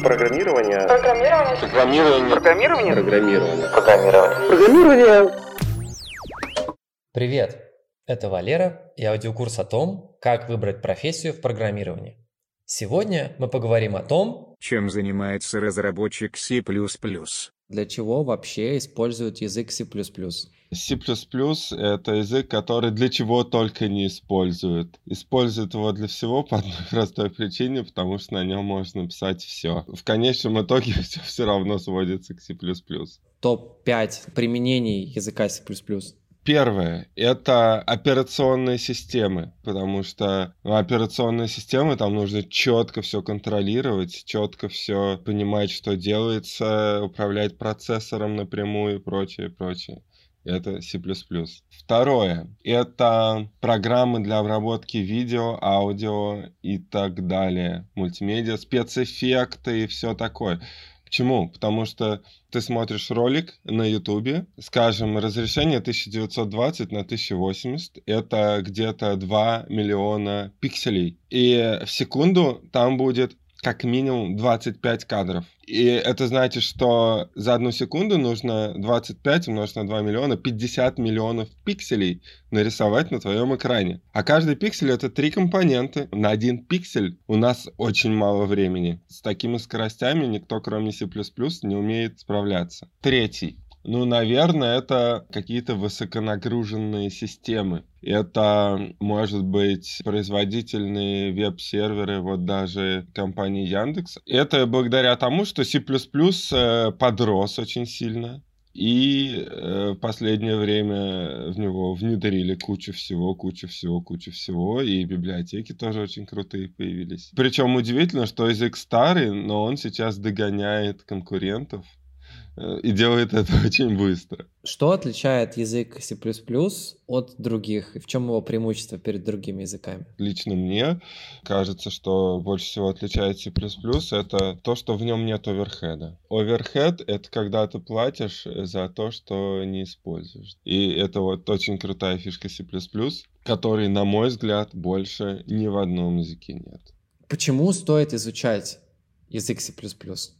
Программирование. Программирование. Программирование. Программирование. Программирование. Программирование. Программирование. Привет! Это Валера и аудиокурс о том, как выбрать профессию в программировании. Сегодня мы поговорим о том, чем занимается разработчик C++. для чего вообще используют язык C++. C++ — это язык, который для чего только не используют. Используют его для всего по одной простой причине, потому что на нем можно писать все. В конечном итоге все все равно сводится к C++. Топ-5 применений языка C++. Первое — это операционные системы, потому что ну, операционные системы, там нужно четко все контролировать, четко все понимать, что делается, управлять процессором напрямую и прочее, прочее. Это C++. Второе — это программы для обработки видео, аудио и так далее. Мультимедиа, спецэффекты и все такое. Почему? Потому что ты смотришь ролик на Ютубе, скажем, разрешение 1920 на 1080, это где-то 2 миллиона пикселей. И в секунду там будет как минимум 25 кадров. И это значит, что за одну секунду нужно 25 умножить на 2 миллиона, 50 миллионов пикселей нарисовать на твоем экране. А каждый пиксель это три компоненты. На один пиксель у нас очень мало времени. С такими скоростями никто, кроме C++, не умеет справляться. Третий. Ну, наверное, это какие-то высоконагруженные системы. Это, может быть, производительные веб-серверы, вот даже компании Яндекс. Это благодаря тому, что C++ э, подрос очень сильно. И э, в последнее время в него внедрили кучу всего, кучу всего, кучу всего. И библиотеки тоже очень крутые появились. Причем удивительно, что язык старый, но он сейчас догоняет конкурентов. Э, и делает это очень быстро. Что отличает язык C++ от других? И в чем его преимущество перед другими языками? Лично мне кажется, что больше всего отличает C++ это то, что в нем нет оверхеда. Оверхед — это когда ты платишь за то, что не используешь. И это вот очень крутая фишка C++, которой, на мой взгляд, больше ни в одном языке нет. Почему стоит изучать язык C++?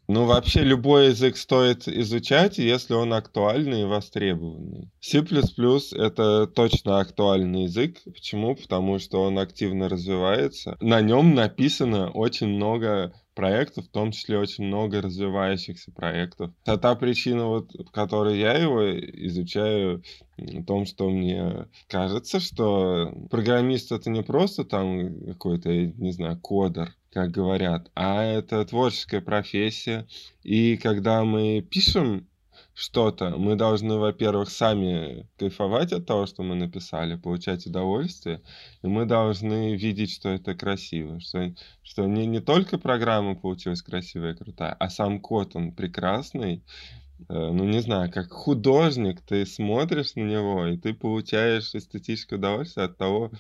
Ну, вообще любой язык стоит изучать, если он актуальный и востребованный. C++ — это точно актуальный язык. Почему? Потому что он активно развивается. На нем написано очень много проектов, в том числе очень много развивающихся проектов. А та причина, вот, по которой я его изучаю, в том, что мне кажется, что программист это не просто там какой-то, не знаю, кодер, как говорят, а это творческая профессия. И когда мы пишем что-то, мы должны, во-первых, сами кайфовать от того, что мы написали, получать удовольствие, и мы должны видеть, что это красиво, что, что не, не только программа получилась красивая и крутая, а сам код, он прекрасный, э, ну, не знаю, как художник, ты смотришь на него, и ты получаешь эстетическое удовольствие от того,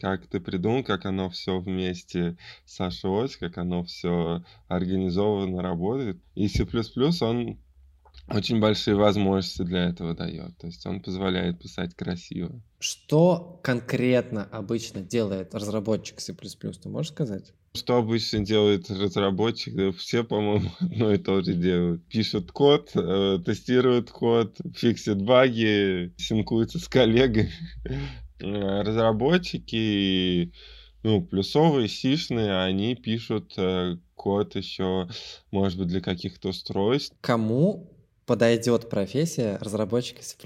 как ты придумал, как оно все вместе сошлось, как оно все организовано работает. И C++ он очень большие возможности для этого дает. То есть он позволяет писать красиво. Что конкретно обычно делает разработчик C++, ты можешь сказать? Что обычно делает разработчик? Да все, по-моему, одно и то же делают. Пишут код, э, тестируют код, фиксят баги, синкуются с коллегами. Э, разработчики, ну, плюсовые, сишные, они пишут э, код еще, может быть, для каких-то устройств. Кому подойдет профессия разработчика C++?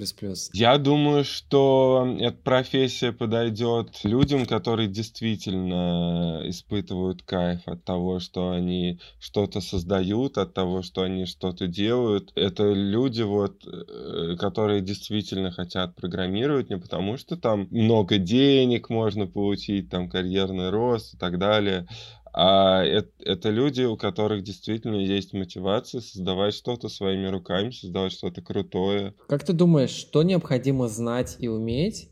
Я думаю, что эта профессия подойдет людям, которые действительно испытывают кайф от того, что они что-то создают, от того, что они что-то делают. Это люди, вот, э, которые действительно хотят программировать, не потому что там много денег можно получить, там карьерный рост и так далее, а это, это люди, у которых действительно есть мотивация создавать что-то своими руками, создавать что-то крутое. Как ты думаешь, что необходимо знать и уметь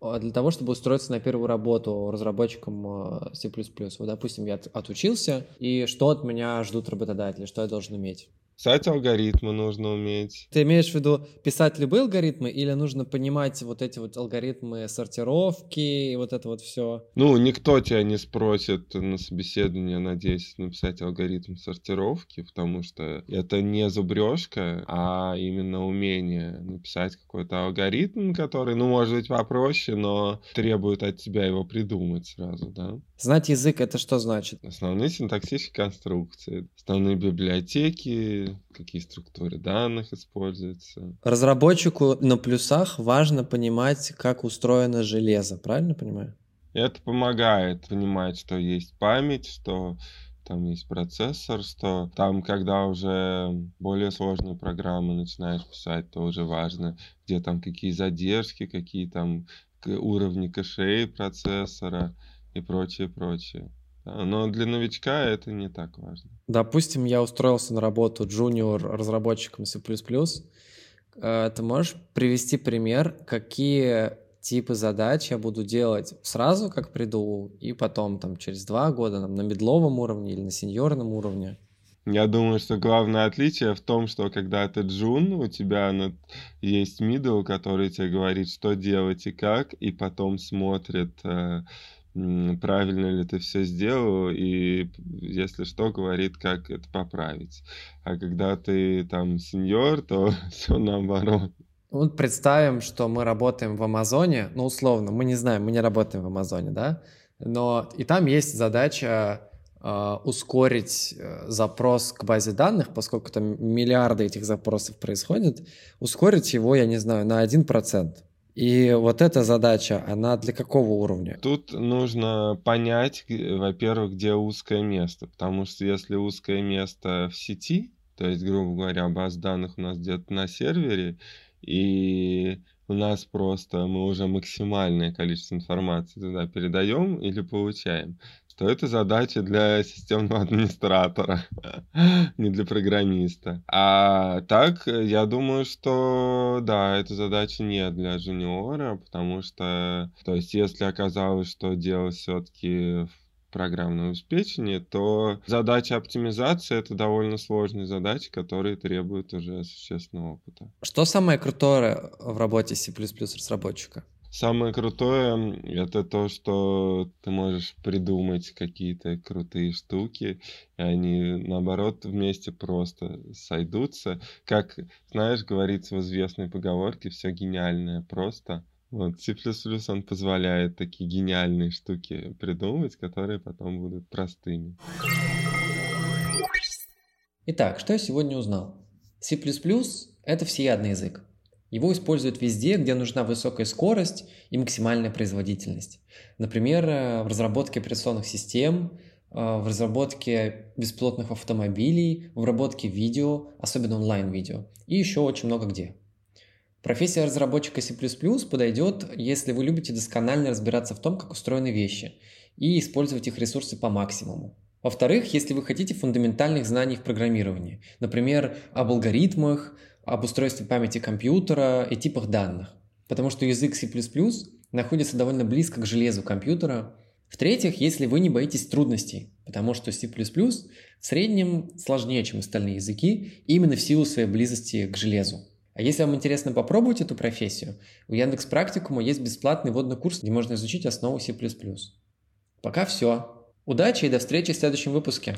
а, для того, чтобы устроиться на первую работу разработчиком а, C++? Вот, допустим, я отучился, и что от меня ждут работодатели, что я должен иметь? Писать алгоритмы нужно уметь. Ты имеешь в виду писать любые алгоритмы или нужно понимать вот эти вот алгоритмы сортировки и вот это вот все? Ну, никто тебя не спросит на собеседование, надеюсь, написать алгоритм сортировки, потому что это не зубрежка, а именно умение написать какой-то алгоритм, который, ну, может быть, попроще, но требует от тебя его придумать сразу, да? Знать язык — это что значит? Основные синтаксические конструкции, основные библиотеки, какие структуры данных используются. Разработчику на плюсах важно понимать, как устроено железо, правильно понимаю? Это помогает понимать, что есть память, что там есть процессор, что там, когда уже более сложные программы начинаешь писать, то уже важно, где там какие задержки, какие там уровни кэшей процессора и прочее, прочее. Но для новичка это не так важно. Допустим, я устроился на работу junior разработчиком C++. Э, ты можешь привести пример, какие типы задач я буду делать сразу, как приду, и потом там через два года там, на медловом уровне или на сеньорном уровне? Я думаю, что главное отличие в том, что когда ты джун, у тебя есть middle, который тебе говорит, что делать и как, и потом смотрит, э, правильно ли ты все сделал, и если что, говорит, как это поправить. А когда ты там сеньор, то все наоборот. Вот представим, что мы работаем в Амазоне, ну, условно, мы не знаем, мы не работаем в Амазоне, да, но и там есть задача э, ускорить э, запрос к базе данных, поскольку там миллиарды этих запросов происходит, ускорить его, я не знаю, на 1%. И вот эта задача, она для какого уровня? Тут нужно понять, во-первых, где узкое место. Потому что если узкое место в сети, то есть, грубо говоря, баз данных у нас где-то на сервере, и у нас просто мы уже максимальное количество информации туда передаем или получаем, то это задача для системного администратора, не для программиста. А так, я думаю, что да, эта задача не для джуниора, потому что, то есть, если оказалось, что дело все-таки в программном обеспечении, то задача оптимизации — это довольно сложные задачи, которые требуют уже существенного опыта. Что самое крутое в работе C++ разработчика? Самое крутое — это то, что ты можешь придумать какие-то крутые штуки, и они, наоборот, вместе просто сойдутся. Как, знаешь, говорится в известной поговорке, все гениальное просто. Вот, C++ он позволяет такие гениальные штуки придумывать, которые потом будут простыми. Итак, что я сегодня узнал? C++ — это всеядный язык. Его используют везде, где нужна высокая скорость и максимальная производительность. Например, э, в разработке операционных систем, э, в разработке беспилотных автомобилей, в обработке видео, особенно онлайн-видео, и еще очень много где. Профессия разработчика C++ подойдет, если вы любите досконально разбираться в том, как устроены вещи, и использовать их ресурсы по максимуму. Во-вторых, если вы хотите фундаментальных знаний в программировании, например, об алгоритмах, об устройстве памяти компьютера и типах данных, потому что язык C++ находится довольно близко к железу компьютера. В-третьих, если вы не боитесь трудностей, потому что C++ в среднем сложнее, чем остальные языки, именно в силу своей близости к железу. А если вам интересно попробовать эту профессию, у Яндекс Практикума есть бесплатный водный курс, где можно изучить основу C++. Пока все. Удачи и до встречи в следующем выпуске.